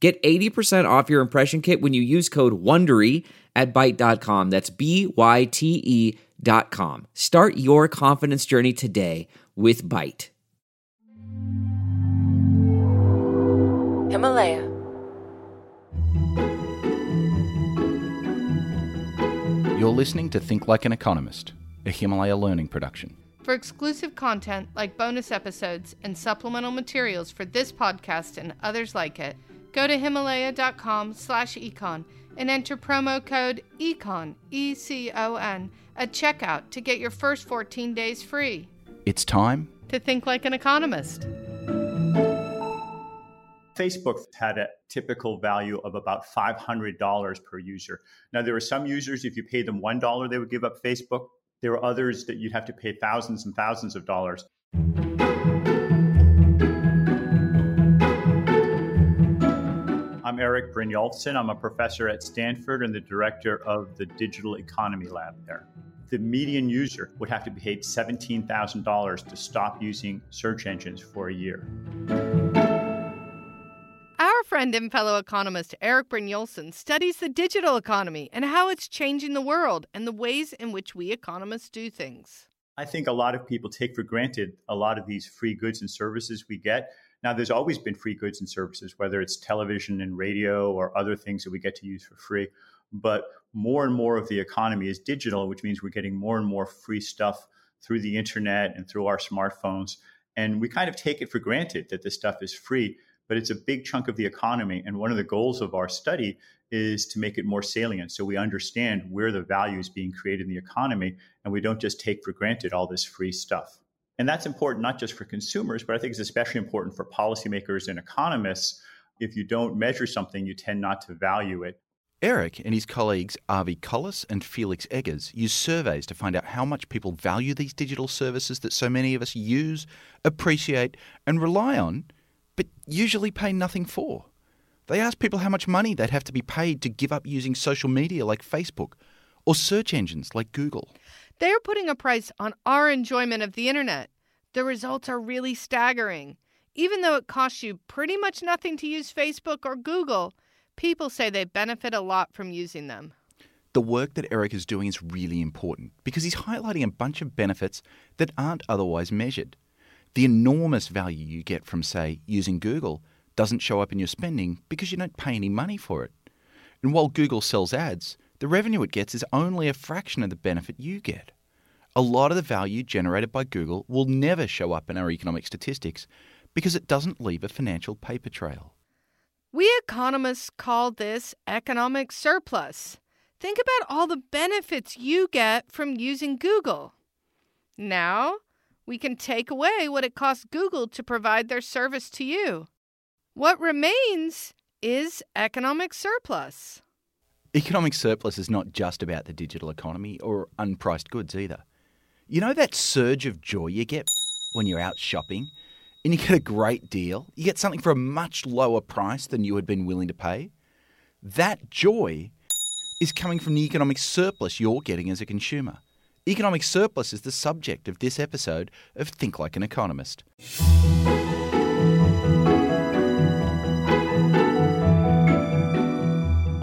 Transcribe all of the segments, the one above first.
Get 80% off your impression kit when you use code WONDERY at Byte.com. That's B-Y-T-E dot com. Start your confidence journey today with Byte. Himalaya. You're listening to Think Like an Economist, a Himalaya learning production. For exclusive content like bonus episodes and supplemental materials for this podcast and others like it, go to himalaya.com slash econ and enter promo code ECON, E-C-O-N, at checkout to get your first 14 days free. It's time To think like an economist. Facebook had a typical value of about $500 per user. Now, there were some users, if you paid them $1, they would give up Facebook. There were others that you'd have to pay thousands and thousands of dollars. I'm Erik Brynjolfsson. I'm a professor at Stanford and the director of the Digital Economy Lab there. The median user would have to be paid $17,000 to stop using search engines for a year. Our friend and fellow economist Erik Brynjolfsson studies the digital economy and how it's changing the world and the ways in which we economists do things. I think a lot of people take for granted a lot of these free goods and services we get. Now, there's always been free goods and services, whether it's television and radio or other things that we get to use for free. But more and more of the economy is digital, which means we're getting more and more free stuff through the internet and through our smartphones. And we kind of take it for granted that this stuff is free, but it's a big chunk of the economy. And one of the goals of our study is to make it more salient so we understand where the value is being created in the economy and we don't just take for granted all this free stuff. And that's important not just for consumers, but I think it's especially important for policymakers and economists. If you don't measure something, you tend not to value it. Erik and his colleagues Avi Collis and Felix Eggers use surveys to find out how much people value these digital services that so many of us use, appreciate, and rely on, but usually pay nothing for. They ask people how much money they'd have to be paid to give up using social media like Facebook or search engines like Google. They're putting a price on our enjoyment of the internet. The results are really staggering. Even though it costs you pretty much nothing to use Facebook or Google, people say they benefit a lot from using them. The work that Erik is doing is really important because he's highlighting a bunch of benefits that aren't otherwise measured. The enormous value you get from, say, using Google doesn't show up in your spending because you don't pay any money for it. And while Google sells ads, the revenue it gets is only a fraction of the benefit you get. A lot of the value generated by Google will never show up in our economic statistics because it doesn't leave a financial paper trail. We economists call this economic surplus. Think about all the benefits you get from using Google. Now, we can take away what it costs Google to provide their service to you. What remains is economic surplus. Economic surplus is not just about the digital economy or unpriced goods either. You know that surge of joy you get when you're out shopping and you get a great deal? You get something for a much lower price than you had been willing to pay? That joy is coming from the economic surplus you're getting as a consumer. Economic surplus is the subject of this episode of Think Like an Economist.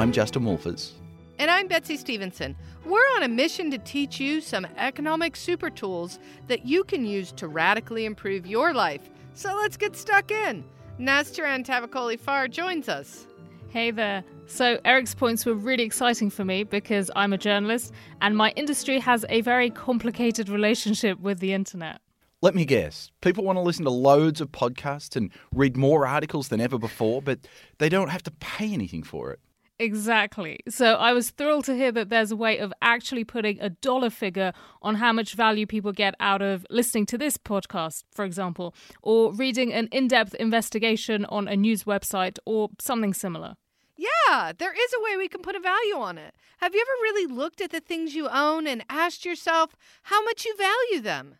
I'm Justin Wolfers. And I'm Betsy Stevenson. We're on a mission to teach you some economic super tools that you can use to radically improve your life. So let's get stuck in. Nastaran Tavakoli Far joins us. Hey there. So, Erik's points were really exciting for me because I'm a journalist and my industry has a very complicated relationship with the internet. Let me guess. People want to listen to loads of podcasts and read more articles than ever before, but they don't have to pay anything for it. Exactly. So I was thrilled to hear that there's a way of actually putting a dollar figure on how much value people get out of listening to this podcast, for example, or reading an in depth investigation on a news website or something similar. Yeah, there is a way we can put a value on it. Have you ever really looked at the things you own and asked yourself how much you value them?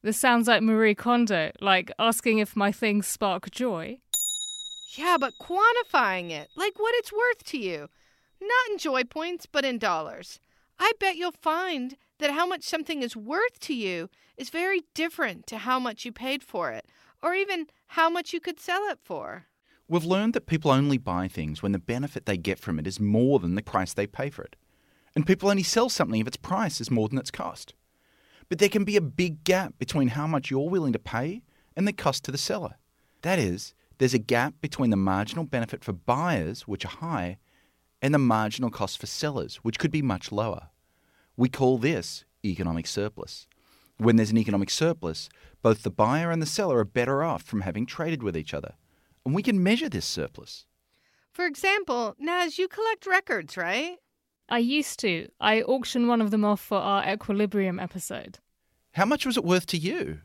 This sounds like Marie Kondo, like asking if my things spark joy. Yeah, but quantifying it, like what it's worth to you. Not in joy points, but in dollars. I bet you'll find that how much something is worth to you is very different to how much you paid for it, or even how much you could sell it for. We've learned that people only buy things when the benefit they get from it is more than the price they pay for it. And people only sell something if its price is more than its cost. But there can be a big gap between how much you're willing to pay and the cost to the seller. That is, there's a gap between the marginal benefit for buyers, which are high, and the marginal cost for sellers, which could be much lower. We call this economic surplus. When there's an economic surplus, both the buyer and the seller are better off from having traded with each other. And we can measure this surplus. For example, Naz, you collect records, right? I used to. I auctioned one of them off for our Equilibrium episode. How much was it worth to you?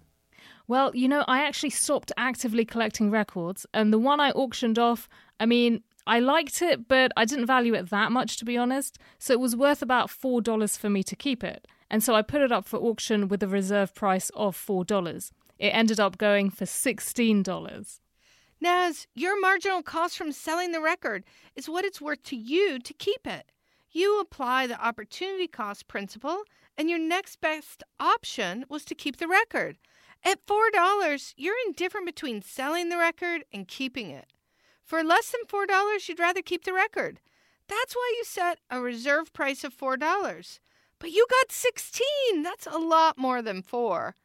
Well, you know, I actually stopped actively collecting records, and the one I auctioned off, I mean, I liked it, but I didn't value it that much, to be honest, so it was worth about $4 for me to keep it. And so I put it up for auction with a reserve price of $4. It ended up going for $16. Naz, your marginal cost from selling the record is what it's worth to you to keep it. You apply the opportunity cost principle, and your next best option was to keep the record. At $4, you're indifferent between selling the record and keeping it. For less than $4, you'd rather keep the record. That's why you set a reserve price of $4. But you got 16. That's a lot more than 4.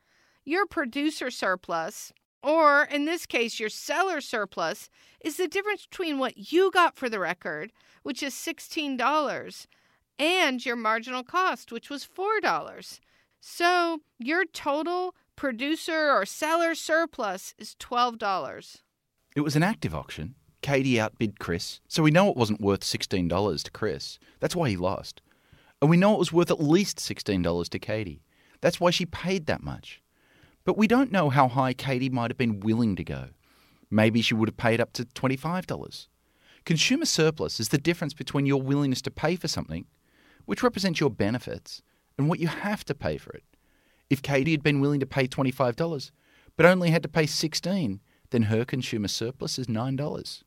Your producer surplus, or in this case your seller surplus, is the difference between what you got for the record, which is $16, and your marginal cost, which was $4. So, your total producer or seller surplus is $12. It was an active auction. Katie outbid Chris, so we know it wasn't worth $16 to Chris. That's why he lost. And we know it was worth at least $16 to Katie. That's why she paid that much. But we don't know how high Katie might have been willing to go. Maybe she would have paid up to $25. Consumer surplus is the difference between your willingness to pay for something, which represents your benefits, and what you have to pay for it. If Katie had been willing to pay $25, but only had to pay 16 then her consumer surplus is $9.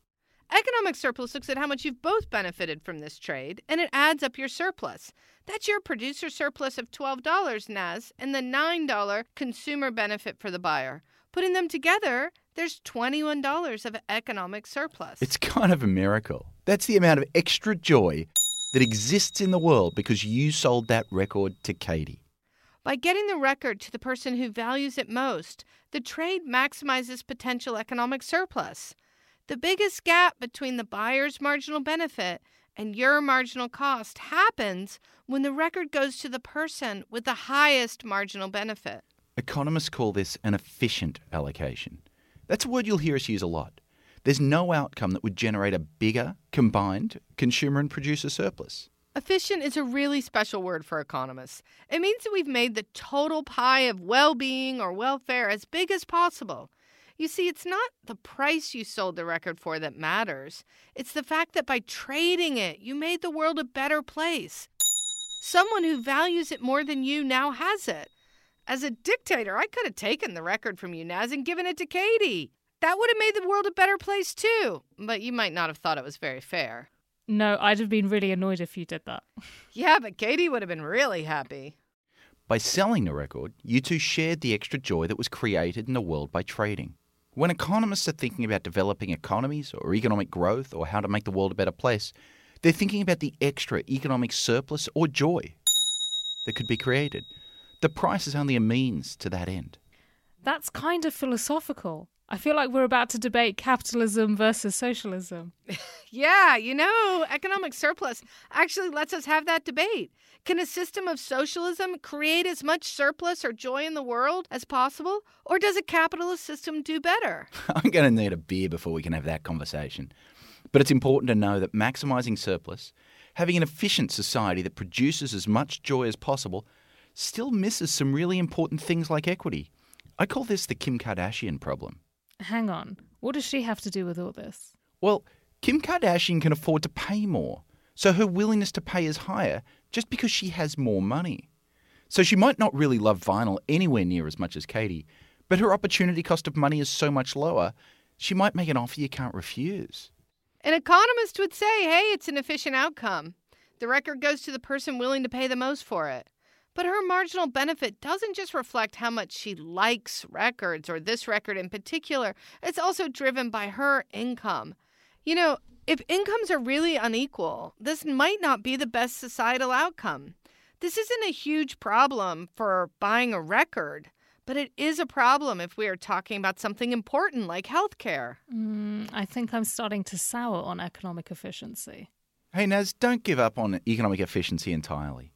Economic surplus looks at how much you've both benefited from this trade, and it adds up your surplus. That's your producer surplus of $12, Naz, and the $9 consumer benefit for the buyer. Putting them together, there's $21 of economic surplus. It's kind of a miracle. That's the amount of extra joy that exists in the world because you sold that record to Katie. By getting the record to the person who values it most, the trade maximizes potential economic surplus. The biggest gap between the buyer's marginal benefit and your marginal cost happens when the record goes to the person with the highest marginal benefit. Economists call this an efficient allocation. That's a word you'll hear us use a lot. There's no outcome that would generate a bigger, combined consumer and producer surplus. Efficient is a really special word for economists. It means that we've made the total pie of well being or welfare as big as possible. You see, it's not the price you sold the record for that matters, it's the fact that by trading it, you made the world a better place. Someone who values it more than you now has it. As a dictator, I could have taken the record from you, Naz, and given it to Katie. That would have made the world a better place, too. But you might not have thought it was very fair. No, I'd have been really annoyed if you did that. Yeah, but Katie would have been really happy. By selling the record, you two shared the extra joy that was created in the world by trading. When economists are thinking about developing economies or economic growth or how to make the world a better place, they're thinking about the extra economic surplus or joy that could be created. The price is only a means to that end. That's kind of philosophical. I feel like we're about to debate capitalism versus socialism. yeah, you know, economic surplus actually lets us have that debate. Can a system of socialism create as much surplus or joy in the world as possible, or does a capitalist system do better? I'm going to need a beer before we can have that conversation. But it's important to know that maximising surplus, having an efficient society that produces as much joy as possible, still misses some really important things like equity. I call this the Kim Kardashian problem. Hang on. What does she have to do with all this? Well, Kim Kardashian can afford to pay more, so her willingness to pay is higher just because she has more money. So she might not really love vinyl anywhere near as much as Katie, but her opportunity cost of money is so much lower, she might make an offer you can't refuse. An economist would say, hey, it's an efficient outcome. The record goes to the person willing to pay the most for it. But her marginal benefit doesn't just reflect how much she likes records or this record in particular, it's also driven by her income. You know, if incomes are really unequal, this might not be the best societal outcome. This isn't a huge problem for buying a record, but it is a problem if we are talking about something important like healthcare. Mm, I think I'm starting to sour on economic efficiency. Hey, Naz, don't give up on economic efficiency entirely.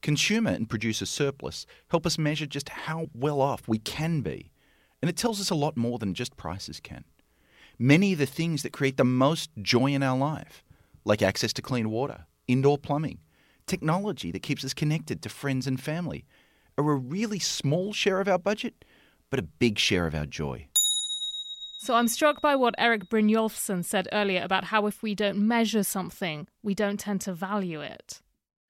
Consumer and producer surplus help us measure just how well off we can be, and it tells us a lot more than just prices can. Many of the things that create the most joy in our life, like access to clean water, indoor plumbing, technology that keeps us connected to friends and family, are a really small share of our budget, but a big share of our joy. So I'm struck by what Erik Brynjolfsson said earlier about how if we don't measure something, we don't tend to value it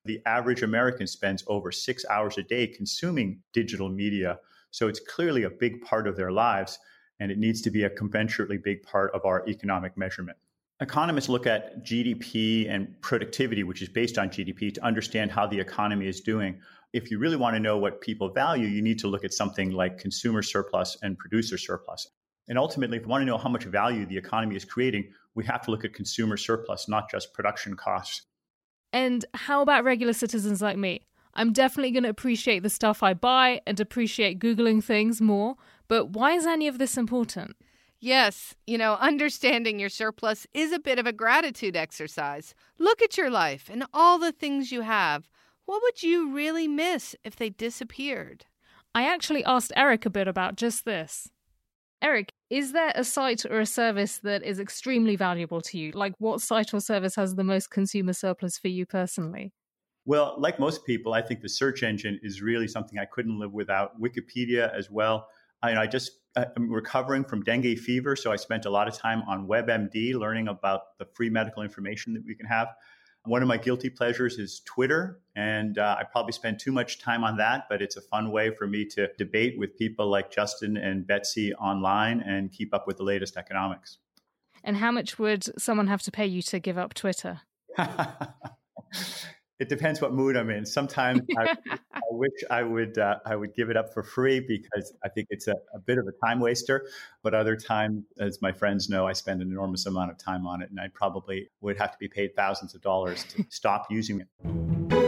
the average American spends over six hours a day consuming digital media. So it's clearly a big part of their lives, and it needs to be a commensurately big part of our economic measurement. Economists look at GDP and productivity, which is based on GDP, to understand how the economy is doing. If you really want to know what people value, you need to look at something like consumer surplus and producer surplus. And ultimately, if you want to know how much value the economy is creating, we have to look at consumer surplus, not just production costs. And how about regular citizens like me? I'm definitely going to appreciate the stuff I buy and appreciate Googling things more, but why is any of this important? Yes, you know, understanding your surplus is a bit of a gratitude exercise. Look at your life and all the things you have. What would you really miss if they disappeared? I actually asked Erik a bit about just this. Erik, is there a site or a service that is extremely valuable to you? Like, what site or service has the most consumer surplus for you personally? Well, like most people, I think the search engine is really something I couldn't live without. Wikipedia as well. I, I just I'm recovering from dengue fever, so I spent a lot of time on WebMD learning about the free medical information that we can have. One of my guilty pleasures is Twitter, and uh, I probably spend too much time on that, but it's a fun way for me to debate with people like Justin and Betsy online and keep up with the latest economics. And how much would someone have to pay you to give up Twitter? it depends what mood I'm in. Sometimes I, I wish I would uh, I would give it up for free because I think it's a, a, bit of a time waster. But other times, as my friends know, I spend an enormous amount of time on it, and I probably would have to be paid thousands of dollars to stop using it.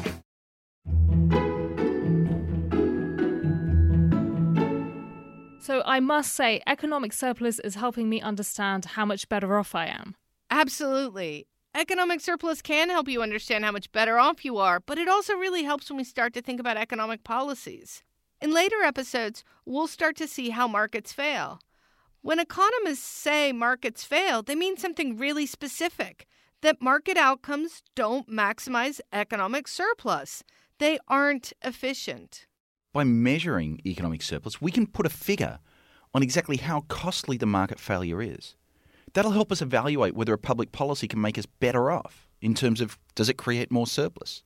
I must say, economic surplus is helping me understand how much better off I am. Absolutely. Economic surplus can help you understand how much better off you are, but it also really helps when we start to think about economic policies. In later episodes, we'll start to see how markets fail. When economists say markets fail, they mean something really specific that market outcomes don't maximize economic surplus. They aren't efficient. By measuring economic surplus, we can put a figure on exactly how costly the market failure is. That'll help us evaluate whether a public policy can make us better off in terms of does it create more surplus?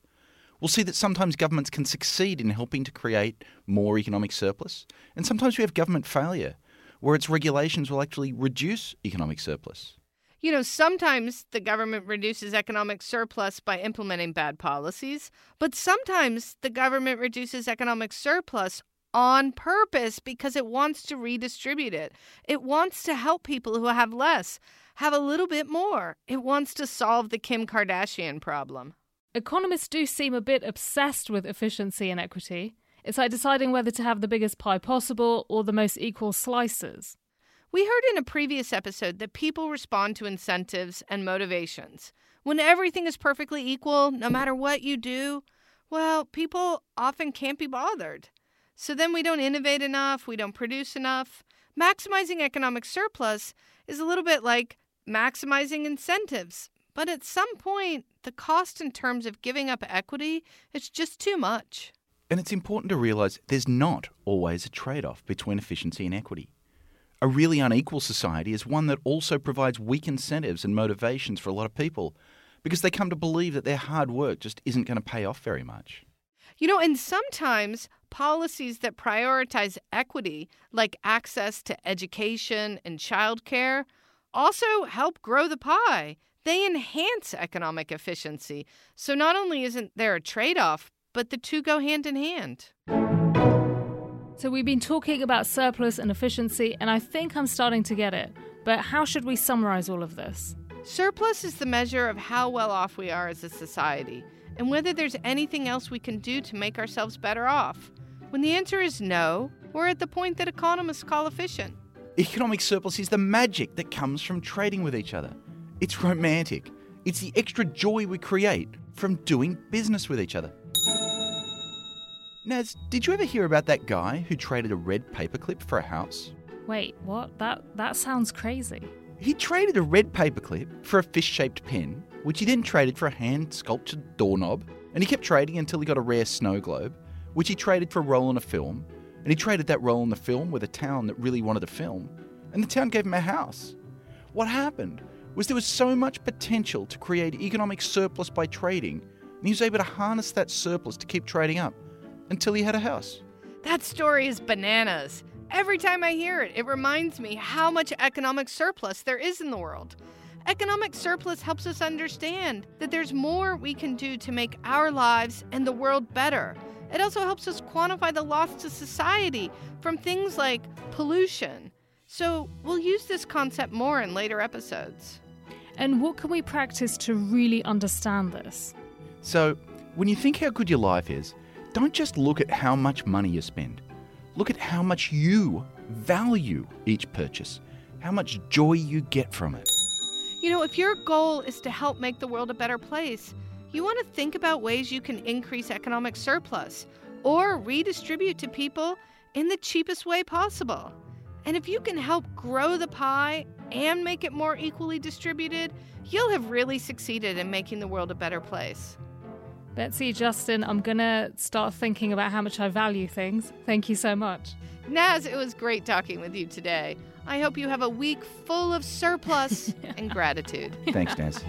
We'll see that sometimes governments can succeed in helping to create more economic surplus, and sometimes we have government failure where its regulations will actually reduce economic surplus. You know, sometimes the government reduces economic surplus by implementing bad policies, but sometimes the government reduces economic surplus on purpose because it wants to redistribute it. It wants to help people who have less have a little bit more. It wants to solve the Kim Kardashian problem. Economists do seem a bit obsessed with efficiency and equity. It's like deciding whether to have the biggest pie possible or the most equal slices. We heard in a previous episode that people respond to incentives and motivations. When everything is perfectly equal, no matter what you do, well, people often can't be bothered. So then we don't innovate enough, we don't produce enough. Maximizing economic surplus is a little bit like maximizing incentives. But at some point, the cost in terms of giving up equity is just too much. And it's important to realise there's not always a trade off between efficiency and equity. A really unequal society is one that also provides weak incentives and motivations for a lot of people because they come to believe that their hard work just isn't going to pay off very much. You know, and sometimes policies that prioritize equity, like access to education and childcare, also help grow the pie. They enhance economic efficiency. So not only isn't there a trade off, but the two go hand in hand. So we've been talking about surplus and efficiency, and I think I'm starting to get it. But how should we summarize all of this? Surplus is the measure of how well off we are as a society and whether there's anything else we can do to make ourselves better off. When the answer is no, we're at the point that economists call efficient. Economic surplus is the magic that comes from trading with each other. It's romantic. It's the extra joy we create from doing business with each other. Naz, did you ever hear about that guy who traded a red paperclip for a house? Wait, what? That that sounds crazy. He traded a red paperclip for a fish-shaped pen which he then traded for a hand sculptured doorknob, and he kept trading until he got a rare snow globe, which he traded for a role in a film, and he traded that role in the film with a town that really wanted a film, and the town gave him a house. What happened was there was so much potential to create economic surplus by trading, and he was able to harness that surplus to keep trading up until he had a house. That story is bananas. Every time I hear it, it reminds me how much economic surplus there is in the world. Economic surplus helps us understand that there's more we can do to make our lives and the world better. It also helps us quantify the loss to society from things like pollution. So, we'll use this concept more in later episodes. And what can we practice to really understand this? So, when you think how good your life is, don't just look at how much money you spend. Look at how much you value each purchase, how much joy you get from it. You know, if your goal is to help make the world a better place, you want to think about ways you can increase economic surplus or redistribute to people in the cheapest way possible. And if you can help grow the pie and make it more equally distributed, you'll have really succeeded in making the world a better place. Betsy, Justin, I'm going to start thinking about how much I value things. Thank you so much. Naz, it was great talking with you today. I hope you have a week full of surplus and gratitude. Thanks, Naz.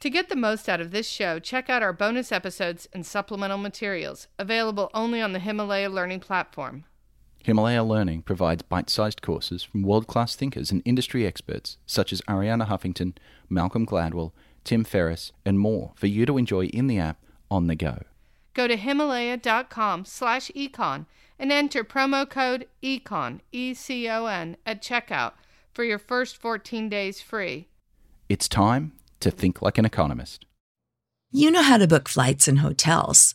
To get the most out of this show, check out our bonus episodes and supplemental materials, available only on the Himalaya Learning platform. Himalaya Learning provides bite sized courses from world class thinkers and industry experts such as Arianna Huffington, Malcolm Gladwell, Tim Ferriss, and more for you to enjoy in the app on the go. Go to himalaya.com slash econ and enter promo code ECON, E-C-O-N, at checkout for your first 14 days free. It's time to think like an economist. You know how to book flights and hotels.